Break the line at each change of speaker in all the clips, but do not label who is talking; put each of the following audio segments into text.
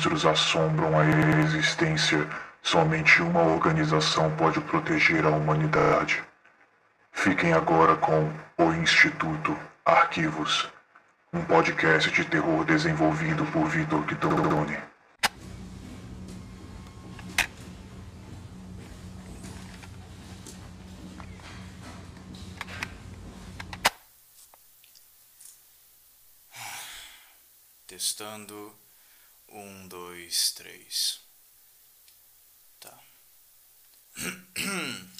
monstros assombram a existência, somente uma organização pode proteger a humanidade. Fiquem agora com o Instituto Arquivos, um podcast de terror desenvolvido por Vitor Guidoni.
Testando. Um, dois, três. Tá.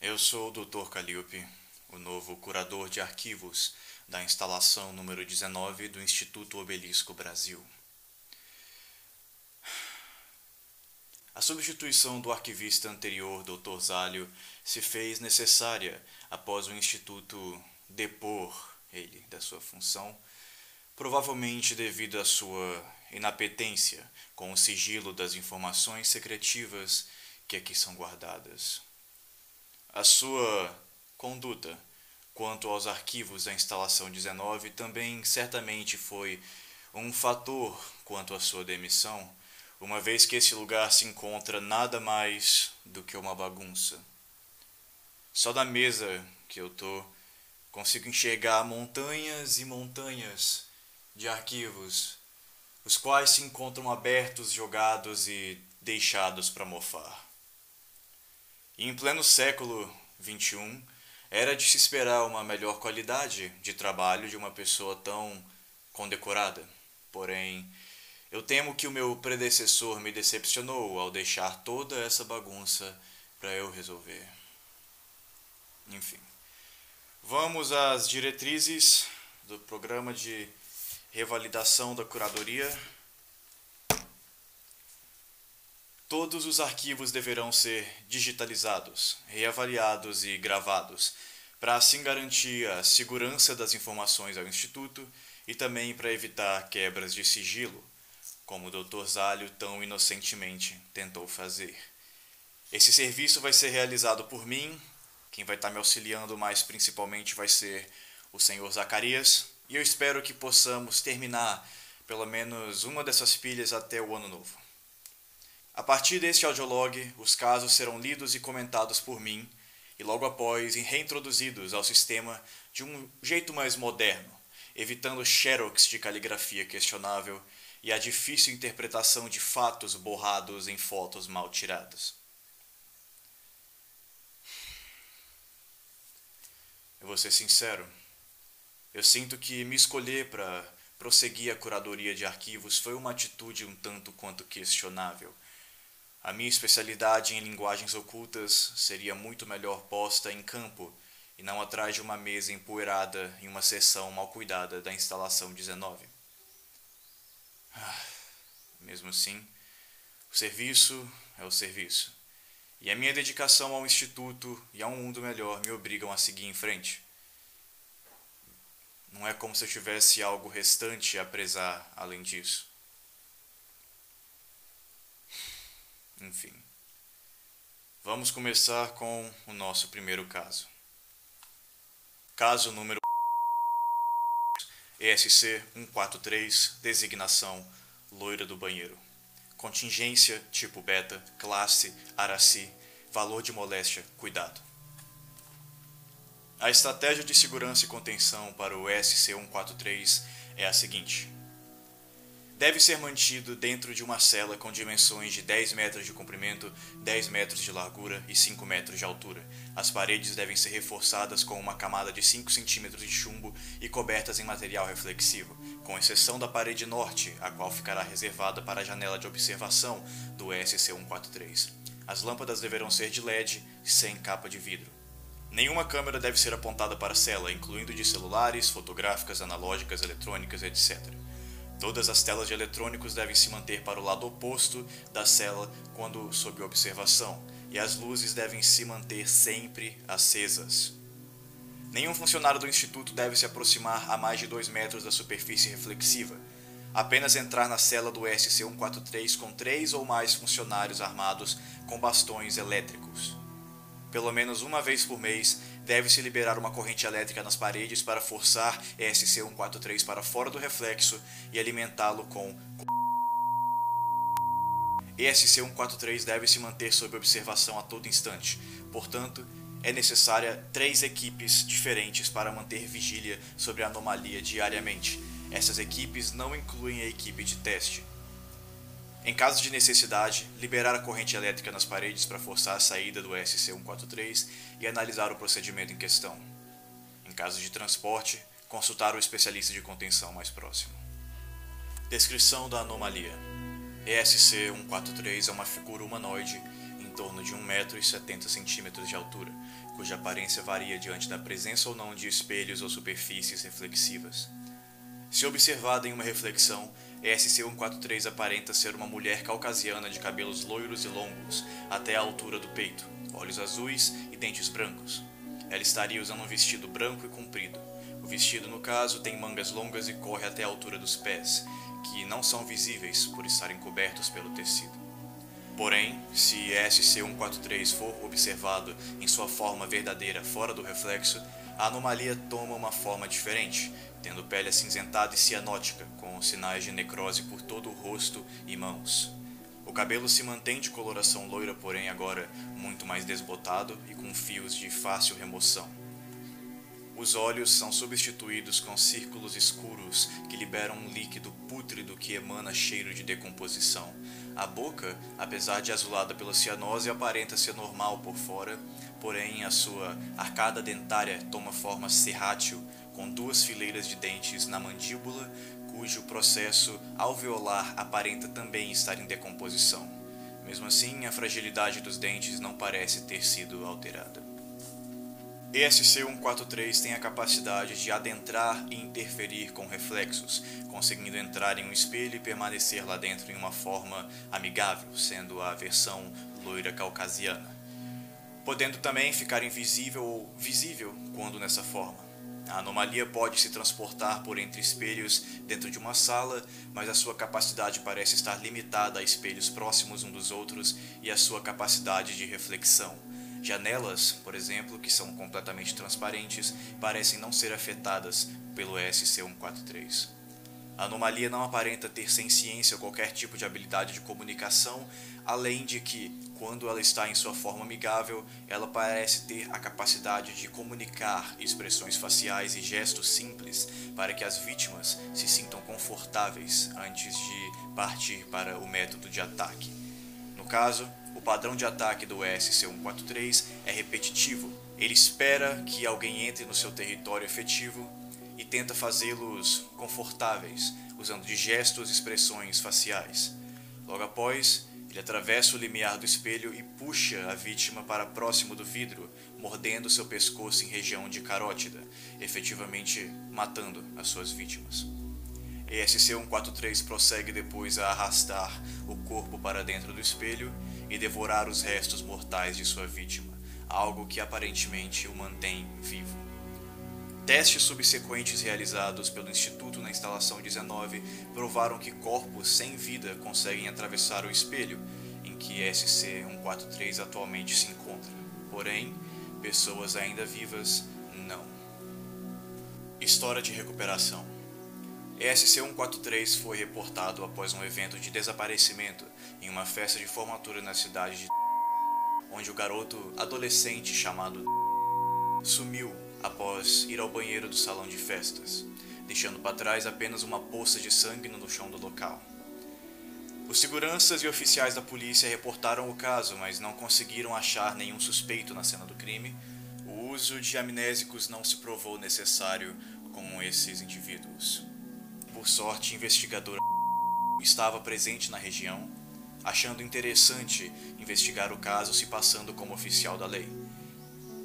Eu sou o Dr. Calliope, o novo curador de arquivos da instalação número 19 do Instituto Obelisco Brasil. A substituição do arquivista anterior, Dr. Zálio, se fez necessária após o Instituto depor ele da sua função provavelmente devido à sua inapetência com o sigilo das informações secretivas que aqui são guardadas. A sua conduta quanto aos arquivos da instalação 19 também certamente foi um fator quanto à sua demissão, uma vez que esse lugar se encontra nada mais do que uma bagunça. Só da mesa que eu tô consigo enxergar montanhas e montanhas de arquivos, os quais se encontram abertos, jogados e deixados para mofar. E em pleno século XXI, era de se esperar uma melhor qualidade de trabalho de uma pessoa tão condecorada. Porém, eu temo que o meu predecessor me decepcionou ao deixar toda essa bagunça para eu resolver. Enfim, vamos às diretrizes do programa de revalidação da curadoria. Todos os arquivos deverão ser digitalizados, reavaliados e gravados, para assim garantir a segurança das informações ao Instituto e também para evitar quebras de sigilo, como o Dr. Zálio tão inocentemente tentou fazer. Esse serviço vai ser realizado por mim, quem vai estar me auxiliando mais principalmente vai ser o senhor Zacarias, e eu espero que possamos terminar pelo menos uma dessas pilhas até o ano novo. A partir deste audiolog, os casos serão lidos e comentados por mim e logo após reintroduzidos ao sistema de um jeito mais moderno, evitando xerox de caligrafia questionável e a difícil interpretação de fatos borrados em fotos mal tiradas. Eu vou ser sincero, eu sinto que me escolher para prosseguir a curadoria de arquivos foi uma atitude um tanto quanto questionável. A minha especialidade em linguagens ocultas seria muito melhor posta em campo e não atrás de uma mesa empoeirada em uma seção mal cuidada da instalação 19. Ah, mesmo assim, o serviço é o serviço. E a minha dedicação ao Instituto e a um mundo melhor me obrigam a seguir em frente. Não é como se eu tivesse algo restante a prezar além disso. Enfim. Vamos começar com o nosso primeiro caso. Caso número ESC 143, designação loira do banheiro. Contingência tipo beta, classe Araci, valor de moléstia, cuidado. A estratégia de segurança e contenção para o SC-143 é a seguinte. Deve ser mantido dentro de uma cela com dimensões de 10 metros de comprimento, 10 metros de largura e 5 metros de altura. As paredes devem ser reforçadas com uma camada de 5 centímetros de chumbo e cobertas em material reflexivo, com exceção da parede norte, a qual ficará reservada para a janela de observação do SC-143. As lâmpadas deverão ser de LED, sem capa de vidro. Nenhuma câmera deve ser apontada para a cela, incluindo de celulares, fotográficas, analógicas, eletrônicas, etc. Todas as telas de eletrônicos devem se manter para o lado oposto da cela quando sob observação, e as luzes devem se manter sempre acesas. Nenhum funcionário do Instituto deve se aproximar a mais de 2 metros da superfície reflexiva. Apenas entrar na cela do SC-143 com três ou mais funcionários armados com bastões elétricos. Pelo menos uma vez por mês, deve-se liberar uma corrente elétrica nas paredes para forçar SC143 para fora do reflexo e alimentá-lo com ESC-143 deve se manter sob observação a todo instante, portanto, é necessária três equipes diferentes para manter vigília sobre a anomalia diariamente. Essas equipes não incluem a equipe de teste. Em caso de necessidade, liberar a corrente elétrica nas paredes para forçar a saída do SC-143 e analisar o procedimento em questão. Em caso de transporte, consultar o especialista de contenção mais próximo. Descrição da anomalia. ESC-143 é uma figura humanoide em torno de 1,70m de altura, cuja aparência varia diante da presença ou não de espelhos ou superfícies reflexivas. Se observada em uma reflexão, ESC-143 aparenta ser uma mulher caucasiana de cabelos loiros e longos, até a altura do peito, olhos azuis e dentes brancos. Ela estaria usando um vestido branco e comprido. O vestido, no caso, tem mangas longas e corre até a altura dos pés, que não são visíveis por estarem cobertos pelo tecido. Porém, se SC143 for observado em sua forma verdadeira fora do reflexo, a anomalia toma uma forma diferente, tendo pele acinzentada e cianótica, com sinais de necrose por todo o rosto e mãos. O cabelo se mantém de coloração loira, porém agora muito mais desbotado e com fios de fácil remoção. Os olhos são substituídos com círculos escuros que liberam um líquido pútrido que emana cheiro de decomposição. A boca, apesar de azulada pela cianose, aparenta ser normal por fora, porém a sua arcada dentária toma forma serrátil, com duas fileiras de dentes na mandíbula, cujo processo alveolar aparenta também estar em decomposição. Mesmo assim, a fragilidade dos dentes não parece ter sido alterada. ESC-143 tem a capacidade de adentrar e interferir com reflexos, conseguindo entrar em um espelho e permanecer lá dentro em uma forma amigável, sendo a versão loira caucasiana. Podendo também ficar invisível ou visível quando nessa forma. A anomalia pode se transportar por entre espelhos dentro de uma sala, mas a sua capacidade parece estar limitada a espelhos próximos um dos outros e a sua capacidade de reflexão Janelas, por exemplo, que são completamente transparentes, parecem não ser afetadas pelo SC143. A anomalia não aparenta ter sem ciência qualquer tipo de habilidade de comunicação, além de que, quando ela está em sua forma amigável, ela parece ter a capacidade de comunicar expressões faciais e gestos simples para que as vítimas se sintam confortáveis antes de partir para o método de ataque. No caso, padrão de ataque do SC-143 é repetitivo. Ele espera que alguém entre no seu território efetivo e tenta fazê-los confortáveis, usando de gestos e expressões faciais. Logo após, ele atravessa o limiar do espelho e puxa a vítima para próximo do vidro, mordendo seu pescoço em região de carótida, efetivamente matando as suas vítimas. ESC-143 prossegue depois a arrastar o corpo para dentro do espelho e devorar os restos mortais de sua vítima, algo que aparentemente o mantém vivo. Testes subsequentes realizados pelo Instituto na instalação 19 provaram que corpos sem vida conseguem atravessar o espelho em que SC-143 atualmente se encontra. Porém, pessoas ainda vivas não. História de recuperação. SC-143 foi reportado após um evento de desaparecimento em uma festa de formatura na cidade de onde o garoto adolescente chamado sumiu após ir ao banheiro do salão de festas, deixando para trás apenas uma poça de sangue no chão do local. Os seguranças e oficiais da polícia reportaram o caso, mas não conseguiram achar nenhum suspeito na cena do crime. O uso de amnésicos não se provou necessário com esses indivíduos. Por sorte, investigadora estava presente na região, achando interessante investigar o caso se passando como oficial da lei.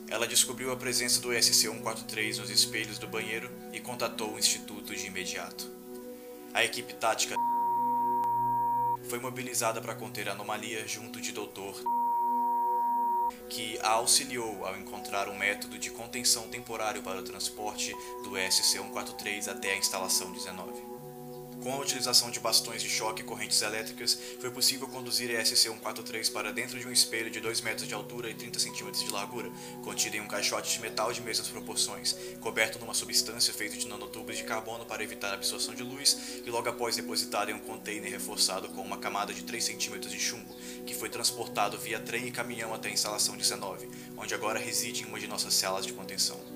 Ela descobriu a presença do SC-143 nos espelhos do banheiro e contatou o instituto de imediato. A equipe tática foi mobilizada para conter a anomalia junto de Dr. que a auxiliou ao encontrar um método de contenção temporário para o transporte do SC-143 até a instalação 19. Com a utilização de bastões de choque e correntes elétricas, foi possível conduzir a SC-143 para dentro de um espelho de 2 metros de altura e 30 centímetros de largura, contido em um caixote de metal de mesmas proporções, coberto numa substância feita de nanotubos de carbono para evitar a absorção de luz e logo após depositado em um container reforçado com uma camada de 3 centímetros de chumbo, que foi transportado via trem e caminhão até a instalação 19, onde agora reside em uma de nossas celas de contenção.